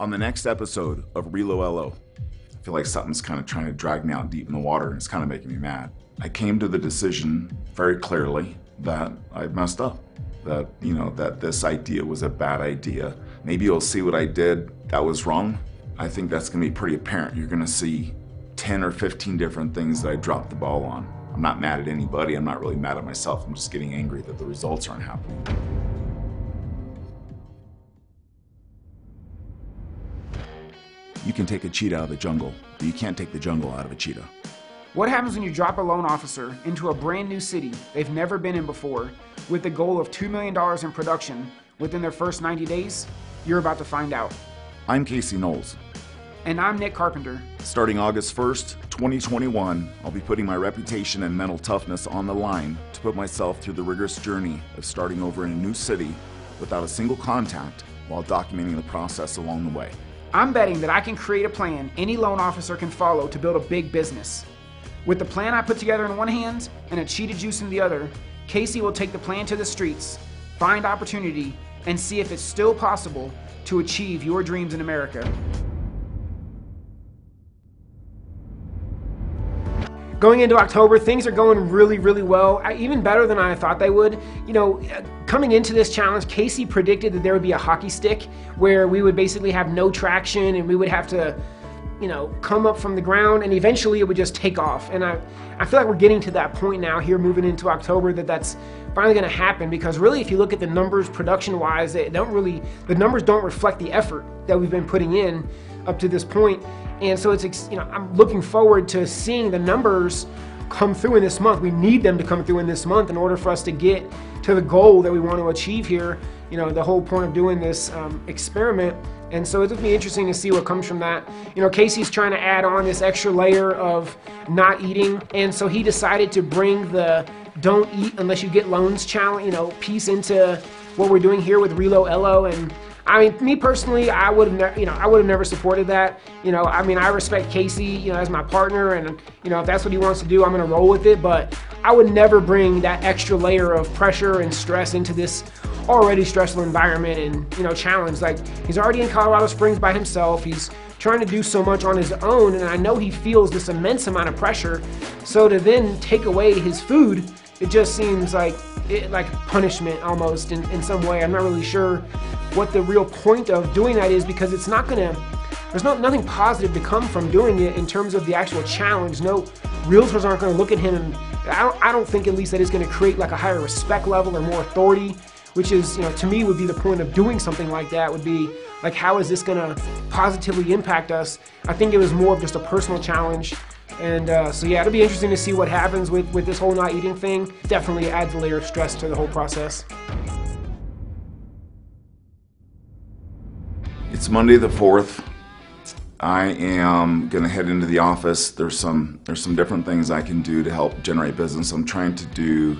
On the next episode of Relo LO, I feel like something's kind of trying to drag me out deep in the water and it's kind of making me mad. I came to the decision very clearly that I messed up. That, you know, that this idea was a bad idea. Maybe you'll see what I did that was wrong. I think that's gonna be pretty apparent. You're gonna see 10 or 15 different things that I dropped the ball on. I'm not mad at anybody. I'm not really mad at myself. I'm just getting angry that the results aren't happening. You can take a cheetah out of the jungle, but you can't take the jungle out of a cheetah. What happens when you drop a loan officer into a brand new city they've never been in before with the goal of $2 million in production within their first 90 days? You're about to find out. I'm Casey Knowles. And I'm Nick Carpenter. Starting August 1st, 2021, I'll be putting my reputation and mental toughness on the line to put myself through the rigorous journey of starting over in a new city without a single contact while documenting the process along the way. I'm betting that I can create a plan any loan officer can follow to build a big business. With the plan I put together in one hand and a cheetah juice in the other, Casey will take the plan to the streets, find opportunity, and see if it's still possible to achieve your dreams in America. Going into October, things are going really, really well, even better than I thought they would. You know, coming into this challenge, Casey predicted that there would be a hockey stick where we would basically have no traction and we would have to, you know, come up from the ground and eventually it would just take off. And I, I feel like we're getting to that point now here moving into October that that's finally going to happen because really if you look at the numbers production wise, they don't really, the numbers don't reflect the effort that we've been putting in up to this point. And so it's, you know, I'm looking forward to seeing the numbers come through in this month. We need them to come through in this month in order for us to get to the goal that we want to achieve here. You know, the whole point of doing this um, experiment. And so it'll be interesting to see what comes from that. You know, Casey's trying to add on this extra layer of not eating. And so he decided to bring the don't eat unless you get loans challenge, you know, piece into what we're doing here with Relo LO. And I mean, me personally, I would have never, you know, I would have never supported that. You know, I mean, I respect Casey, you know, as my partner, and you know, if that's what he wants to do, I'm gonna roll with it. But I would never bring that extra layer of pressure and stress into this already stressful environment and you know challenge. Like he's already in Colorado Springs by himself. He's trying to do so much on his own, and I know he feels this immense amount of pressure. So to then take away his food, it just seems like it, like punishment almost in, in some way. I'm not really sure what the real point of doing that is because it's not gonna there's not nothing positive to come from doing it in terms of the actual challenge. No realtors aren't gonna look at him and I don't, I don't think at least that it's gonna create like a higher respect level or more authority, which is, you know, to me would be the point of doing something like that would be like how is this gonna positively impact us? I think it was more of just a personal challenge. And uh, so yeah, it'll be interesting to see what happens with, with this whole not eating thing. Definitely adds a layer of stress to the whole process. It's Monday the 4th. I am going to head into the office. There's some there's some different things I can do to help generate business. I'm trying to do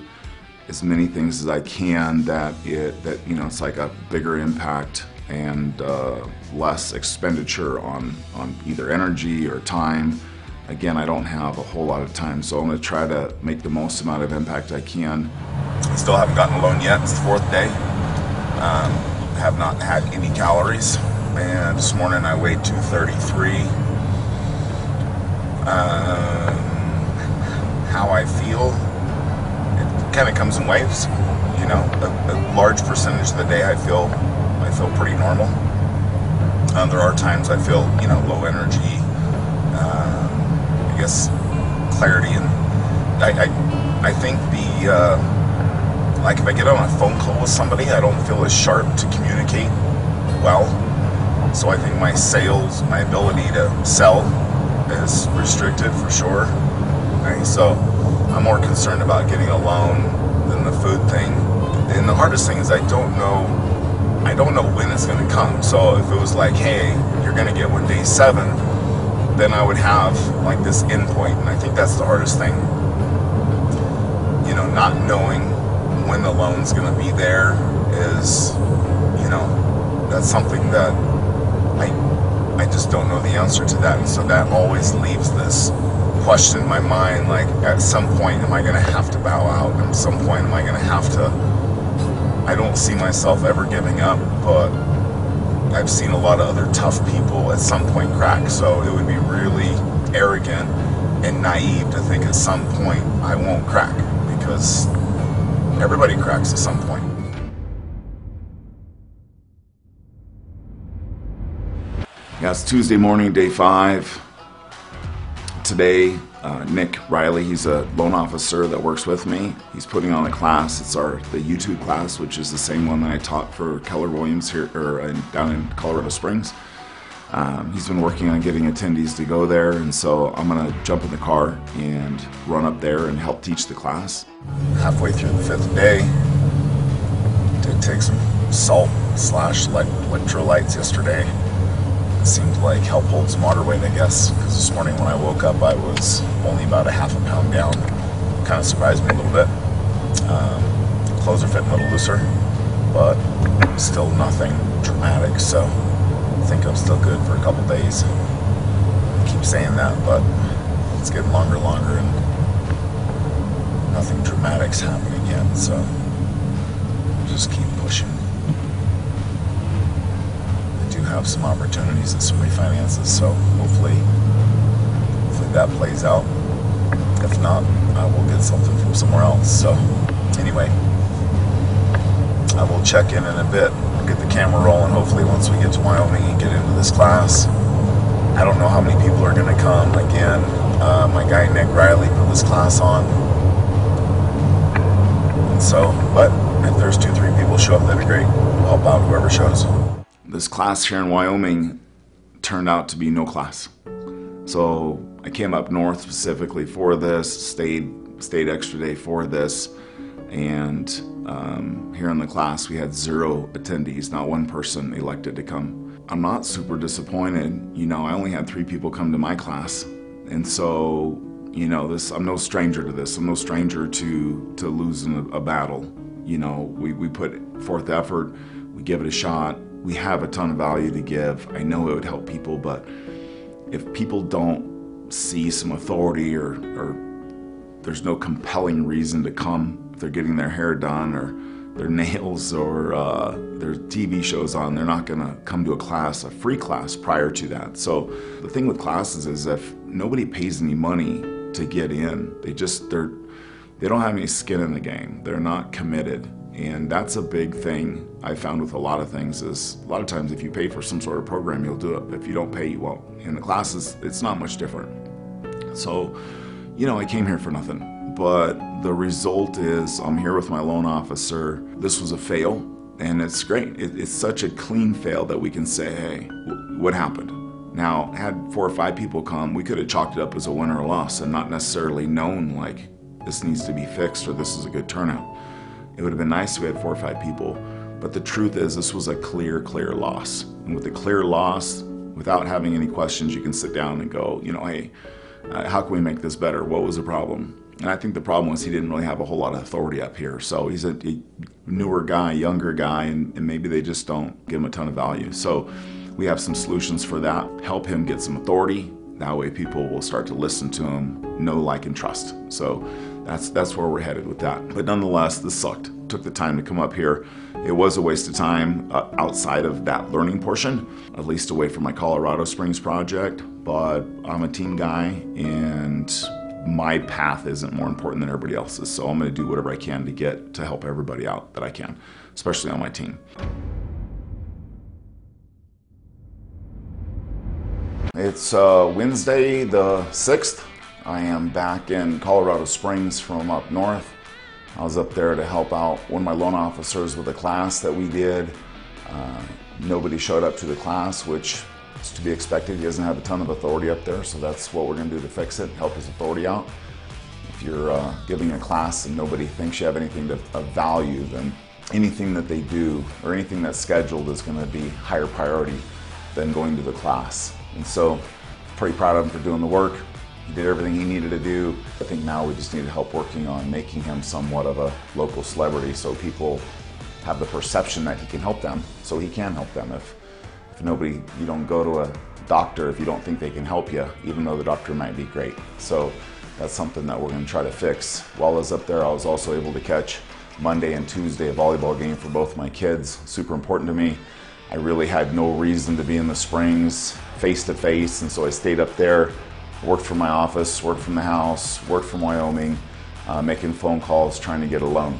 as many things as I can that it that you know it's like a bigger impact and uh, less expenditure on on either energy or time. Again, I don't have a whole lot of time, so I'm going to try to make the most amount of impact I can. Still haven't gotten a loan yet. It's the fourth day. Um, have not had any calories and this morning I weighed 233. Um, how I feel, it kind of comes in waves. You know, a, a, large percentage of the day I feel I feel pretty normal. Um, there are times I feel you know low energy. Guess clarity and I I, I think the uh, like if I get on a phone call with somebody, I don't feel as sharp to communicate well so I think my sales, my ability to sell is restricted for sure. Right? So I'm more concerned about getting a loan than the food thing. And the hardest thing is I don't know I don't know when it's gonna come. So if it was like, hey, you're gonna get one day seven, then I would have like this endpoint. And I think that's the hardest thing. You know, not knowing when the loan's gonna be there is, you know, that's something that I, I just don't know the answer to that. And so that always leaves this question in my mind like, at some point, am I going to have to bow out? At some point, am I going to have to? I don't see myself ever giving up, but I've seen a lot of other tough people at some point crack, so it would be really arrogant and naive to think at some point I won't crack because everybody cracks at some point. Yeah, it's Tuesday morning, day five. Today, uh, Nick Riley, he's a loan officer that works with me. He's putting on a class. It's our the YouTube class, which is the same one that I taught for Keller Williams here or in, down in Colorado Springs. Um, he's been working on getting attendees to go there, and so I'm gonna jump in the car and run up there and help teach the class. Halfway through the fifth day, did take some salt slash electrolytes yesterday seemed like help holds water weight, I guess. Because this morning when I woke up, I was only about a half a pound down. Kind of surprised me a little bit. Um, clothes are fitting a little looser, but still nothing dramatic. So I think I'm still good for a couple days. I keep saying that, but it's getting longer and longer, and nothing dramatic's happening yet. So just keep have some opportunities and some refinances. So hopefully, hopefully that plays out. If not, I will get something from somewhere else. So anyway, I will check in in a bit. get the camera rolling. Hopefully, once we get to Wyoming and get into this class. I don't know how many people are going to come. Again, uh, my guy Nick Riley put this class on. So, but if there's two, three people show up, that'd be great. We'll help out whoever shows this class here in Wyoming turned out to be no class. So I came up north specifically for this, stayed stayed extra day for this, and um, here in the class we had zero attendees, not one person elected to come. I'm not super disappointed. You know, I only had three people come to my class, and so you know this. I'm no stranger to this. I'm no stranger to to losing a, a battle. You know, we we put forth effort, we give it a shot, we have a ton of value to give. I know it would help people, but if people don't see some authority or, or there's no compelling reason to come, if they're getting their hair done or their nails or uh, their TV shows on, they're not gonna come to a class, a free class prior to that. So the thing with classes is if nobody pays any money to get in, they just, they're, they don't have any skin in the game. They're not committed. And that's a big thing I found with a lot of things is a lot of times if you pay for some sort of program, you'll do it. If you don't pay, you won't. In the classes, it's not much different. So, you know, I came here for nothing. But the result is I'm here with my loan officer. This was a fail, and it's great. It, it's such a clean fail that we can say, hey, what happened? Now, had four or five people come, we could have chalked it up as a win or a loss and not necessarily known like this needs to be fixed or this is a good turnout. It would have been nice if we had four or five people, but the truth is this was a clear, clear loss. And with a clear loss, without having any questions, you can sit down and go, you know, hey, uh, how can we make this better? What was the problem? And I think the problem was he didn't really have a whole lot of authority up here. So he's a, a newer guy, younger guy, and, and maybe they just don't give him a ton of value. So we have some solutions for that. Help him get some authority. That way people will start to listen to him, know, like, and trust. So that's that's where we're headed with that. But nonetheless, this sucked. Took the time to come up here. It was a waste of time uh, outside of that learning portion, at least away from my Colorado Springs project. But I'm a team guy, and my path isn't more important than everybody else's. So I'm going to do whatever I can to get to help everybody out that I can, especially on my team. It's uh, Wednesday the 6th. I am back in Colorado Springs from up north. I was up there to help out one of my loan officers with a class that we did. Uh, nobody showed up to the class, which is to be expected. He doesn't have a ton of authority up there, so that's what we're going to do to fix it, help his authority out. If you're uh, giving a class and nobody thinks you have anything to, of value, then anything that they do or anything that's scheduled is going to be higher priority than going to the class. And so, pretty proud of him for doing the work. He did everything he needed to do. I think now we just need to help working on making him somewhat of a local celebrity so people have the perception that he can help them, so he can help them. If, if nobody, you don't go to a doctor if you don't think they can help you, even though the doctor might be great. So that's something that we're going to try to fix. While I was up there, I was also able to catch Monday and Tuesday a volleyball game for both my kids. Super important to me. I really had no reason to be in the Springs face to face, and so I stayed up there, worked from my office, worked from the house, worked from Wyoming, uh, making phone calls, trying to get a loan.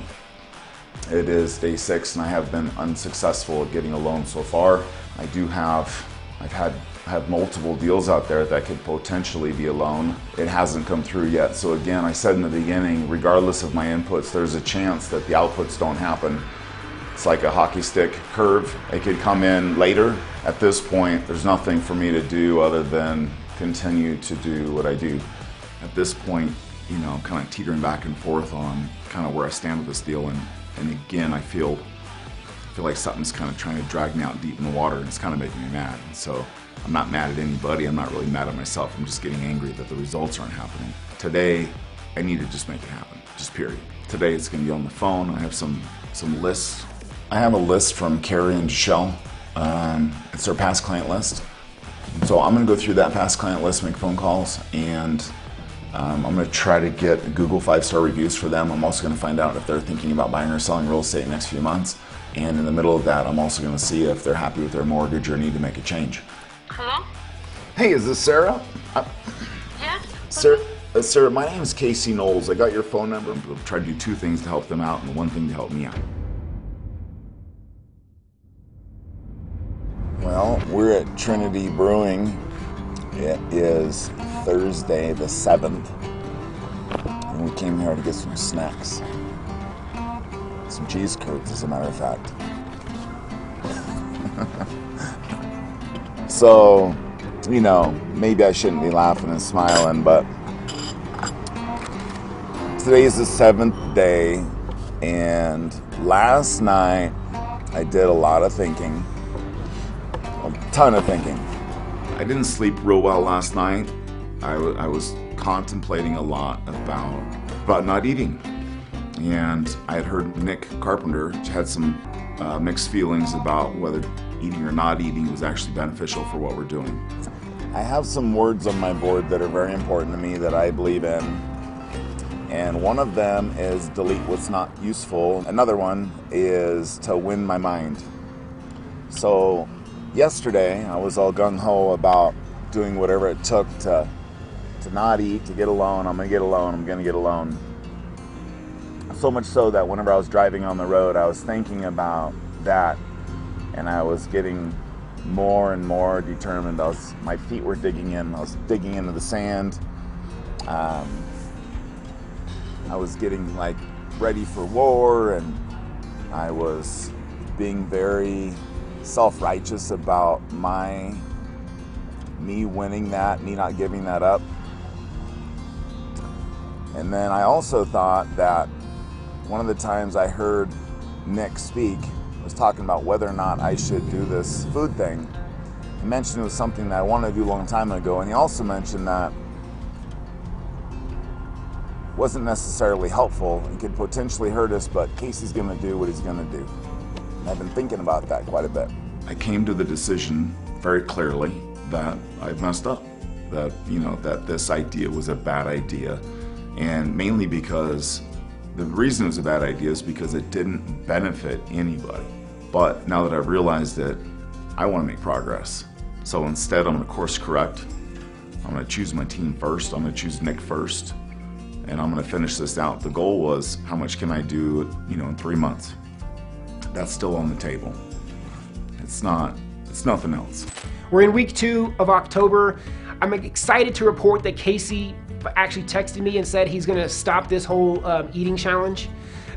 It is day six, and I have been unsuccessful at getting a loan so far. I do have, I've had have multiple deals out there that could potentially be a loan. It hasn't come through yet. So again, I said in the beginning, regardless of my inputs, there's a chance that the outputs don't happen. It's like a hockey stick curve. It could come in later. At this point, there's nothing for me to do other than continue to do what I do. At this point, you know, I'm kind of teetering back and forth on kind of where I stand with this deal. And, and again, I feel I feel like something's kind of trying to drag me out deep in the water and it's kind of making me mad. So I'm not mad at anybody. I'm not really mad at myself. I'm just getting angry that the results aren't happening. Today, I need to just make it happen, just period. Today it's gonna be on the phone. I have some, some lists. I have a list from Carrie and Shell. Um, it's their past client list. So I'm gonna go through that past client list, make phone calls, and um, I'm gonna try to get Google five-star reviews for them. I'm also gonna find out if they're thinking about buying or selling real estate in the next few months. And in the middle of that, I'm also gonna see if they're happy with their mortgage or need to make a change. Hello? Hey, is this Sarah? Uh, Yes? Sarah, uh, Sarah, my name is Casey Knowles. I got your phone number. I'm try to do two things to help them out and one thing to help me out. Well, we're at Trinity Brewing. It is Thursday the 7th. And we came here to get some snacks. Some cheese curds, as a matter of fact. So, you know, maybe I shouldn't be laughing and smiling, but today is the seventh day, and last night I did a lot of thinking, ton of thinking. I didn't sleep real well last night. I, w- I was contemplating a lot about about not eating, and I had heard Nick Carpenter had some uh, mixed feelings about whether eating or not eating was actually beneficial for what we're doing. I have some words on my board that are very important to me that I believe in. And one of them is delete what's not useful. Another one is to win my mind. So, yesterday I was all gung ho about doing whatever it took to, to not eat, to get alone. I'm gonna get alone. I'm gonna get alone. So much so that whenever I was driving on the road, I was thinking about that and I was getting more and more determined. I was, my feet were digging in. I was digging into the sand. Um, I was getting like ready for war, and I was being very self-righteous about my me winning that, me not giving that up. And then I also thought that one of the times I heard Nick speak was talking about whether or not I should do this food thing. He mentioned it was something that I wanted to do a long time ago, and he also mentioned that wasn't necessarily helpful and could potentially hurt us, but Casey's gonna do what he's gonna do. I've been thinking about that quite a bit. I came to the decision very clearly that I messed up. That, you know, that this idea was a bad idea. And mainly because the reason it was a bad idea is because it didn't benefit anybody. But now that I've realized it, I want to make progress. So instead, I'm going to course correct. I'm going to choose my team first. I'm going to choose Nick first, and I'm going to finish this out. The goal was how much can I do, you know, in three months. That's still on the table. It's not. It's nothing else. We're in week two of October. I'm excited to report that Casey actually texted me and said he's to stop this whole um, eating challenge.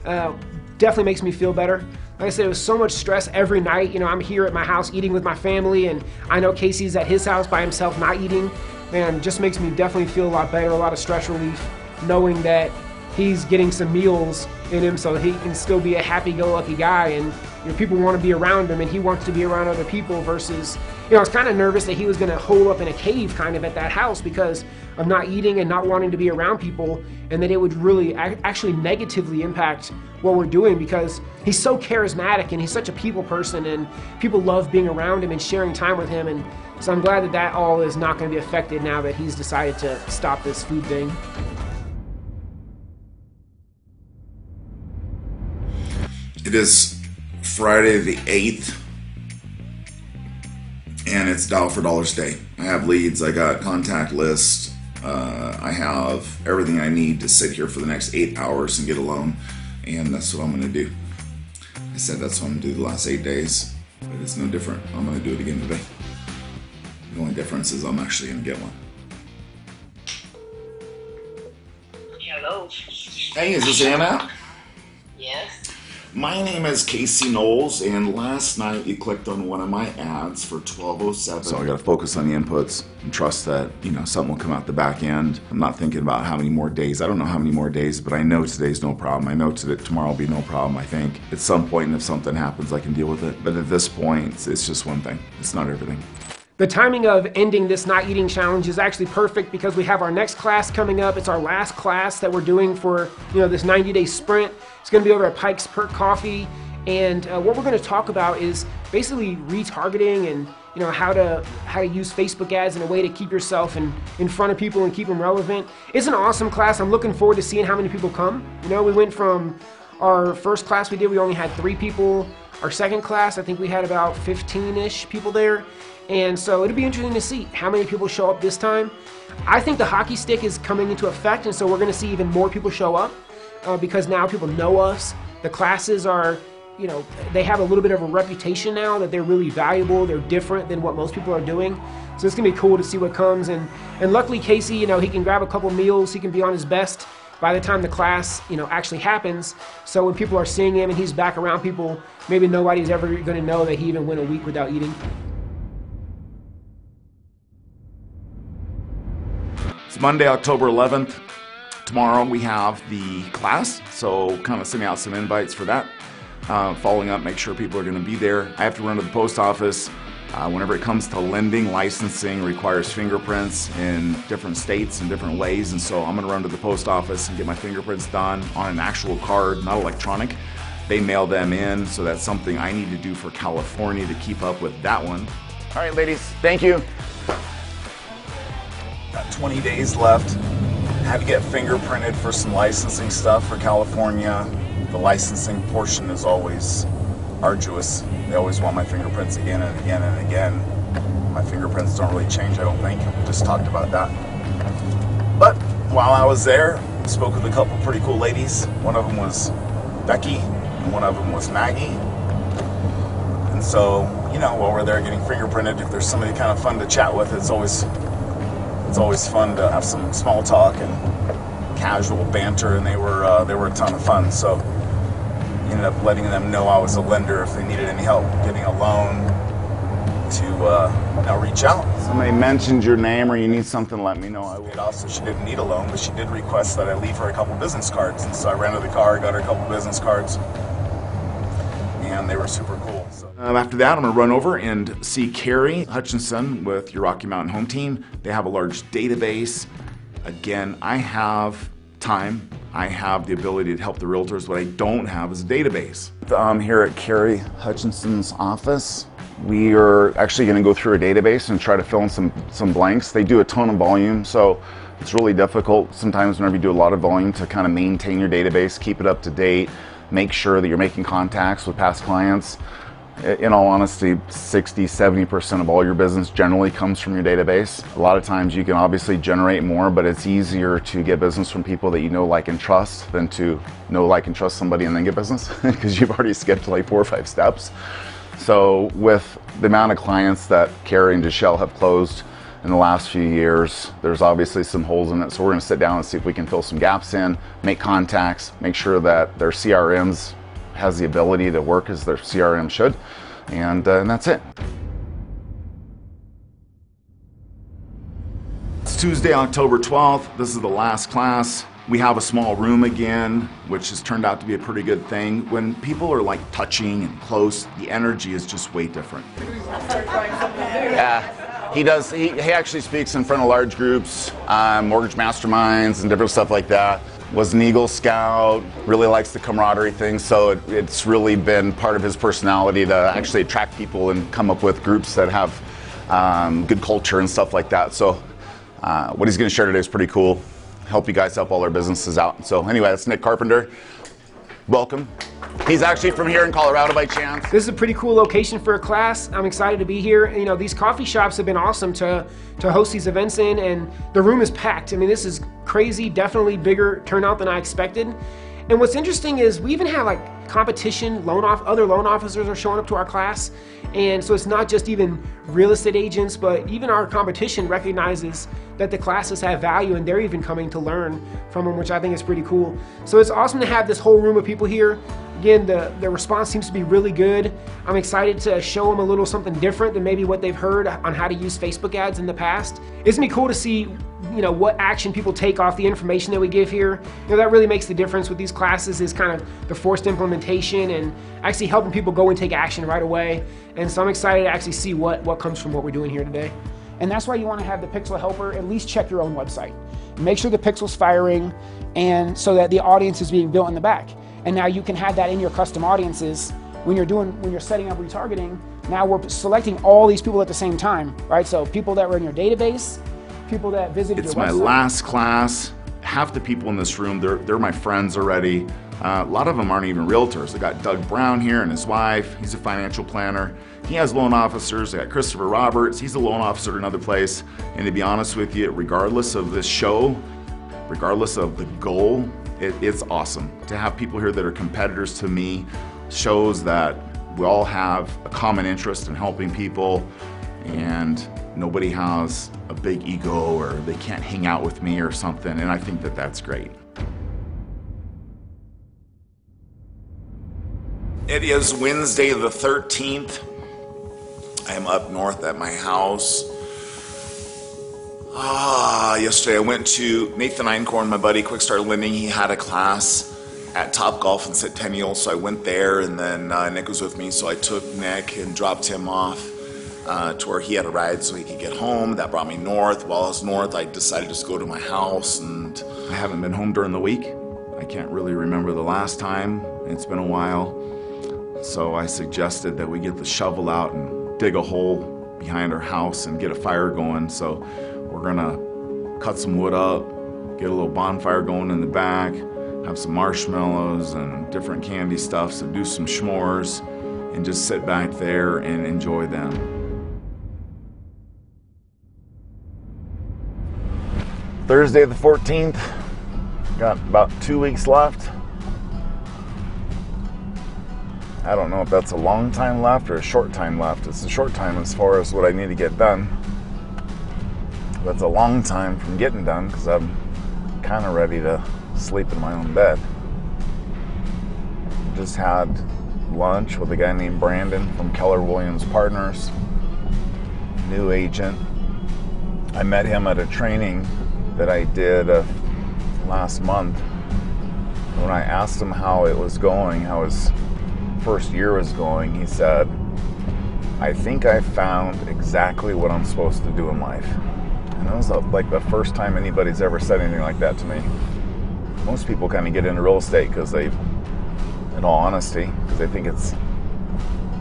Uh, definitely makes me feel better. Like I said, it was so much stress every night. You know, I'm here at my house eating with my family, and I know Casey's at his house by himself not eating. Man, just makes me definitely feel a lot better, a lot of stress relief, knowing that he's getting some meals in him so he can still be a happy-go-lucky guy and you know, people want to be around him and he wants to be around other people versus you know i was kind of nervous that he was going to hole up in a cave kind of at that house because of not eating and not wanting to be around people and that it would really actually negatively impact what we're doing because he's so charismatic and he's such a people person and people love being around him and sharing time with him and so i'm glad that that all is not going to be affected now that he's decided to stop this food thing It is Friday the 8th, and it's dollar for dollar stay. I have leads, I got contact lists, uh, I have everything I need to sit here for the next eight hours and get a loan, and that's what I'm gonna do. I said that's what I'm gonna do the last eight days, but it's no different. I'm gonna do it again today. The only difference is I'm actually gonna get one. Hello. Hey, is this Anna? My name is Casey Knowles, and last night you clicked on one of my ads for 1207. So I got to focus on the inputs and trust that, you know, something will come out the back end. I'm not thinking about how many more days. I don't know how many more days, but I know today's no problem. I know today, tomorrow will be no problem, I think. At some point, if something happens, I can deal with it. But at this point, it's just one thing. It's not everything. The timing of ending this not eating challenge is actually perfect because we have our next class coming up. It's our last class that we're doing for you know this 90 day sprint. It's going to be over at Pike's Perk Coffee, and uh, what we're going to talk about is basically retargeting and you know how to how to use Facebook ads in a way to keep yourself in in front of people and keep them relevant. It's an awesome class. I'm looking forward to seeing how many people come. You know, we went from our first class we did, we only had three people. Our second class, I think we had about 15 ish people there. And so it'll be interesting to see how many people show up this time. I think the hockey stick is coming into effect, and so we're going to see even more people show up uh, because now people know us. The classes are, you know, they have a little bit of a reputation now that they're really valuable. They're different than what most people are doing. So it's going to be cool to see what comes. And, and luckily, Casey, you know, he can grab a couple meals, he can be on his best by the time the class you know actually happens so when people are seeing him and he's back around people maybe nobody's ever going to know that he even went a week without eating It's Monday, October 11th. Tomorrow we have the class, so kind of sending out some invites for that. Uh, following up, make sure people are going to be there. I have to run to the post office. Uh, whenever it comes to lending, licensing requires fingerprints in different states and different ways, and so I'm going to run to the post office and get my fingerprints done on an actual card, not electronic. They mail them in, so that's something I need to do for California to keep up with that one. All right, ladies, thank you. Got 20 days left. Had to get fingerprinted for some licensing stuff for California. The licensing portion is always arduous. They always want my fingerprints again and again and again. My fingerprints don't really change, I don't think. We just talked about that. But while I was there, I spoke with a couple pretty cool ladies. One of them was Becky, and one of them was Maggie. And so, you know, while we're there getting fingerprinted, if there's somebody kind of fun to chat with, it's always it's always fun to have some small talk and casual banter, and they were uh, they were a ton of fun. So ended up letting them know I was a lender if they needed any help getting a loan to uh, now reach out. Somebody mentioned your name or you need something, let me know. I will. Also, she didn't need a loan, but she did request that I leave her a couple business cards, and so I ran to the car, got her a couple business cards, and they were super cool. So. Um, after that, I'm gonna run over and see Carrie Hutchinson with your Rocky Mountain Home Team. They have a large database. Again, I have time. I have the ability to help the realtors. What I don't have is a database. I'm here at Carrie Hutchinson's office. We are actually going to go through a database and try to fill in some, some blanks. They do a ton of volume, so it's really difficult sometimes whenever you do a lot of volume to kind of maintain your database, keep it up to date, make sure that you're making contacts with past clients. In all honesty, 60, 70% of all your business generally comes from your database. A lot of times you can obviously generate more, but it's easier to get business from people that you know, like, and trust than to know, like, and trust somebody and then get business because you've already skipped like four or five steps. So, with the amount of clients that Carrie and Deshelle have closed in the last few years, there's obviously some holes in it. So, we're going to sit down and see if we can fill some gaps in, make contacts, make sure that their CRMs has the ability to work as their CRM should, and, uh, and that's it. It's Tuesday, October 12th. This is the last class. We have a small room again, which has turned out to be a pretty good thing. When people are like touching and close, the energy is just way different. Yeah, he does. He, he actually speaks in front of large groups, um, mortgage masterminds, and different stuff like that. Was an Eagle Scout, really likes the camaraderie thing, so it, it's really been part of his personality to actually attract people and come up with groups that have um, good culture and stuff like that. So, uh, what he's going to share today is pretty cool. Help you guys help all our businesses out. So, anyway, that's Nick Carpenter. Welcome. He's actually from here in Colorado by chance. This is a pretty cool location for a class. I'm excited to be here. You know, these coffee shops have been awesome to to host these events in, and the room is packed. I mean, this is crazy. Definitely bigger turnout than I expected. And what's interesting is we even have like competition loan off other loan officers are showing up to our class. And so it's not just even real estate agents, but even our competition recognizes that the classes have value and they're even coming to learn from them, which I think is pretty cool. So it's awesome to have this whole room of people here. Again, the, the response seems to be really good. I'm excited to show them a little something different than maybe what they've heard on how to use Facebook ads in the past. It's gonna be cool to see you know what action people take off the information that we give here. You know that really makes the difference with these classes is kind of the forced implementation and actually helping people go and take action right away. And so I'm excited to actually see what what comes from what we're doing here today. And that's why you want to have the Pixel Helper at least check your own website. Make sure the pixel's firing and so that the audience is being built in the back. And now you can have that in your custom audiences when you're doing when you're setting up retargeting. Now we're selecting all these people at the same time, right? So people that were in your database, people that visited It's my last class. Half the people in this room, they're, they're my friends already. Uh, a lot of them aren't even realtors. I got Doug Brown here and his wife. He's a financial planner. He has loan officers. I got Christopher Roberts. He's a loan officer at another place. And to be honest with you, regardless of this show, regardless of the goal, it, it's awesome to have people here that are competitors to me. Shows that we all have a common interest in helping people, and nobody has a big ego or they can't hang out with me or something. And I think that that's great. It is Wednesday the 13th. I am up north at my house. Ah, yesterday I went to Nathan Einkorn, my buddy, Quick Start Lending. He had a class at Topgolf in Centennial, so I went there, and then uh, Nick was with me, so I took Nick and dropped him off uh, to where he had a ride so he could get home. That brought me north. While I was north, I decided to just go to my house, and I haven't been home during the week. I can't really remember the last time. It's been a while. So I suggested that we get the shovel out and dig a hole behind our house and get a fire going. So we're gonna cut some wood up, get a little bonfire going in the back, have some marshmallows and different candy stuff, so do some s'mores and just sit back there and enjoy them. Thursday the 14th, got about two weeks left. I don't know if that's a long time left or a short time left. It's a short time as far as what I need to get done. That's a long time from getting done because I'm kind of ready to sleep in my own bed. Just had lunch with a guy named Brandon from Keller Williams Partners, new agent. I met him at a training that I did uh, last month. When I asked him how it was going, how his first year was going, he said, I think I found exactly what I'm supposed to do in life. And that was like the first time anybody's ever said anything like that to me. Most people kind of get into real estate because they, in all honesty, because they think it's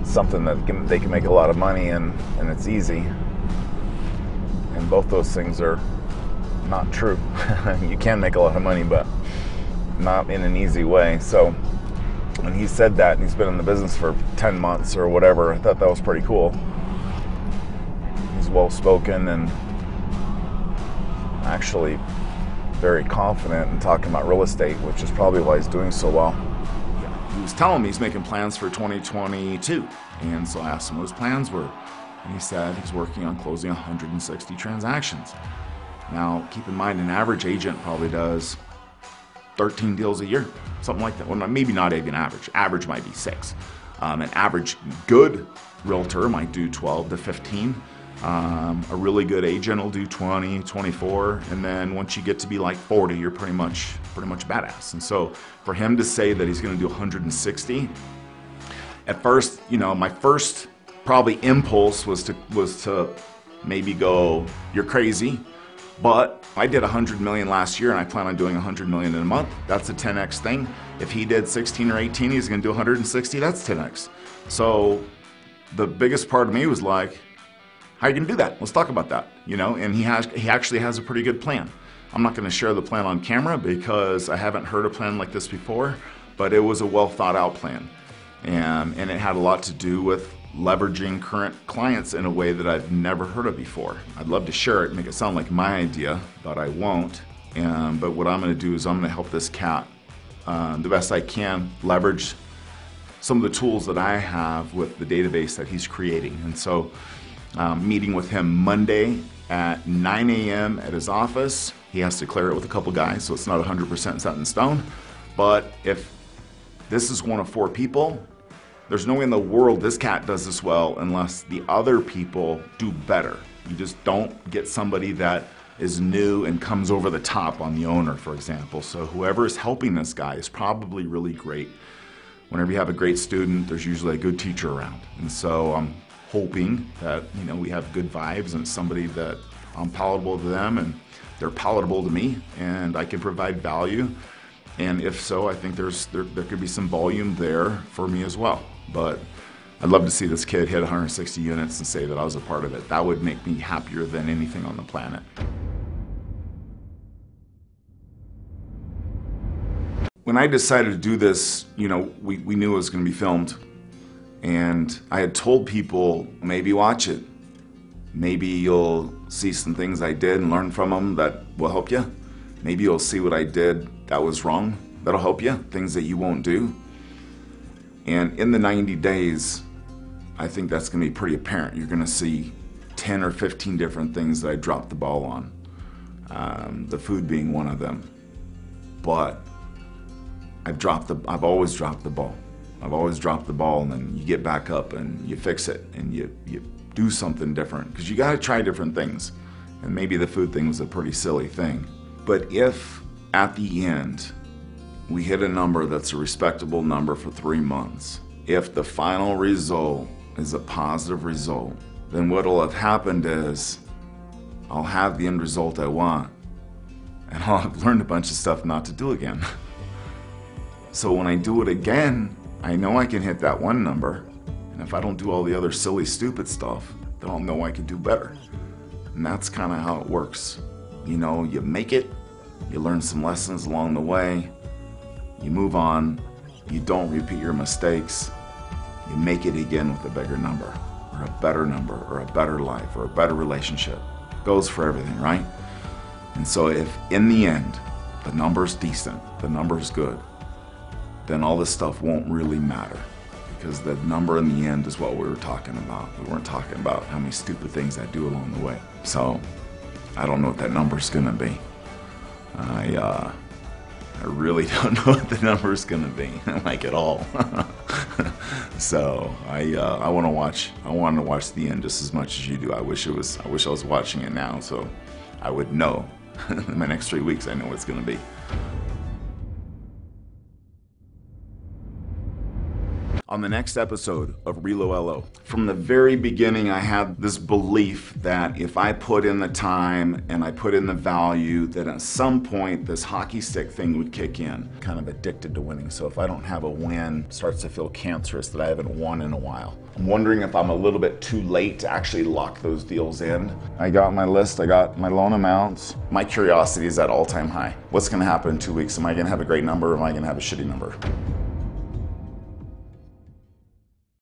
something that can, they can make a lot of money and, and it's easy. And both those things are not true. you can make a lot of money, but not in an easy way. So when he said that, and he's been in the business for 10 months or whatever, I thought that was pretty cool. He's well spoken and actually very confident in talking about real estate, which is probably why he's doing so well. He was telling me he's making plans for 2022. And so I asked him what his plans were. And he said he's working on closing 160 transactions. Now, keep in mind, an average agent probably does 13 deals a year, something like that. Well, maybe not even average. Average might be six. Um, an average good realtor might do 12 to 15. Um, a really good agent will do 20, 24, and then once you get to be like 40, you're pretty much pretty much badass. And so for him to say that he's going to do 160, at first, you know, my first probably impulse was to was to maybe go, "You're crazy," but I did 100 million last year, and I plan on doing 100 million in a month. That's a 10x thing. If he did 16 or 18, he's going to do 160. That's 10x. So the biggest part of me was like, how are you going to do that? Let's talk about that. You know, and he has he actually has a pretty good plan. I'm not going to share the plan on camera because I haven't heard a plan like this before, but it was a well thought out plan. And, and it had a lot to do with leveraging current clients in a way that I've never heard of before. I'd love to share it, make it sound like my idea, but I won't. Um, but what I'm going to do is I'm going to help this cat um, the best I can, leverage some of the tools that I have with the database that he's creating. And so, um, meeting with him Monday at 9 a.m. at his office. He has to clear it with a couple guys, so it's not 100% set in stone. But if this is one of four people, there's no way in the world this cat does this well unless the other people do better. You just don't get somebody that is new and comes over the top on the owner, for example. So whoever is helping this guy is probably really great. Whenever you have a great student, there's usually a good teacher around. And so I'm hoping that, you know, we have good vibes and somebody that I'm palatable to them and they're palatable to me and I can provide value. And if so, I think there's there, there could be some volume there for me as well. But I'd love to see this kid hit 160 units and say that I was a part of it. That would make me happier than anything on the planet. When I decided to do this, you know, we, we knew it was going to be filmed. And I had told people, maybe watch it. Maybe you'll see some things I did and learn from them that will help you. Maybe you'll see what I did that was wrong. That'll help you. Things that you won't do. And in the 90 days, I think that's going to be pretty apparent. You're going to see 10 or 15 different things that I dropped the ball on, um, the food being one of them. But I've dropped the, I've always dropped the ball. I've always dropped the ball, and then you get back up and you fix it and you, you do something different because you got to try different things. And maybe the food thing was a pretty silly thing. But if at the end we hit a number that's a respectable number for three months, if the final result is a positive result, then what'll have happened is I'll have the end result I want, and I'll have learned a bunch of stuff not to do again. so when I do it again, I know I can hit that one number, and if I don't do all the other silly, stupid stuff, then I'll know I can do better. And that's kind of how it works. You know, you make it, you learn some lessons along the way, you move on, you don't repeat your mistakes, you make it again with a bigger number, or a better number, or a better life, or a better relationship. Goes for everything, right? And so if in the end the number's decent, the number's good, then all this stuff won't really matter. Because the number in the end is what we were talking about. We weren't talking about how many stupid things I do along the way. So I don't know what that number's gonna be. I uh, I really don't know what the number's gonna be, like at all. so I uh, I want to watch. I want to watch the end just as much as you do. I wish it was. I wish I was watching it now, so I would know. in my next three weeks, I know what it's gonna be. On the next episode of Relo LO. From the very beginning, I had this belief that if I put in the time and I put in the value, that at some point this hockey stick thing would kick in. Kind of addicted to winning, so if I don't have a win, starts to feel cancerous that I haven't won in a while. I'm wondering if I'm a little bit too late to actually lock those deals in. I got my list, I got my loan amounts. My curiosity is at all time high. What's gonna happen in two weeks? Am I gonna have a great number or am I gonna have a shitty number?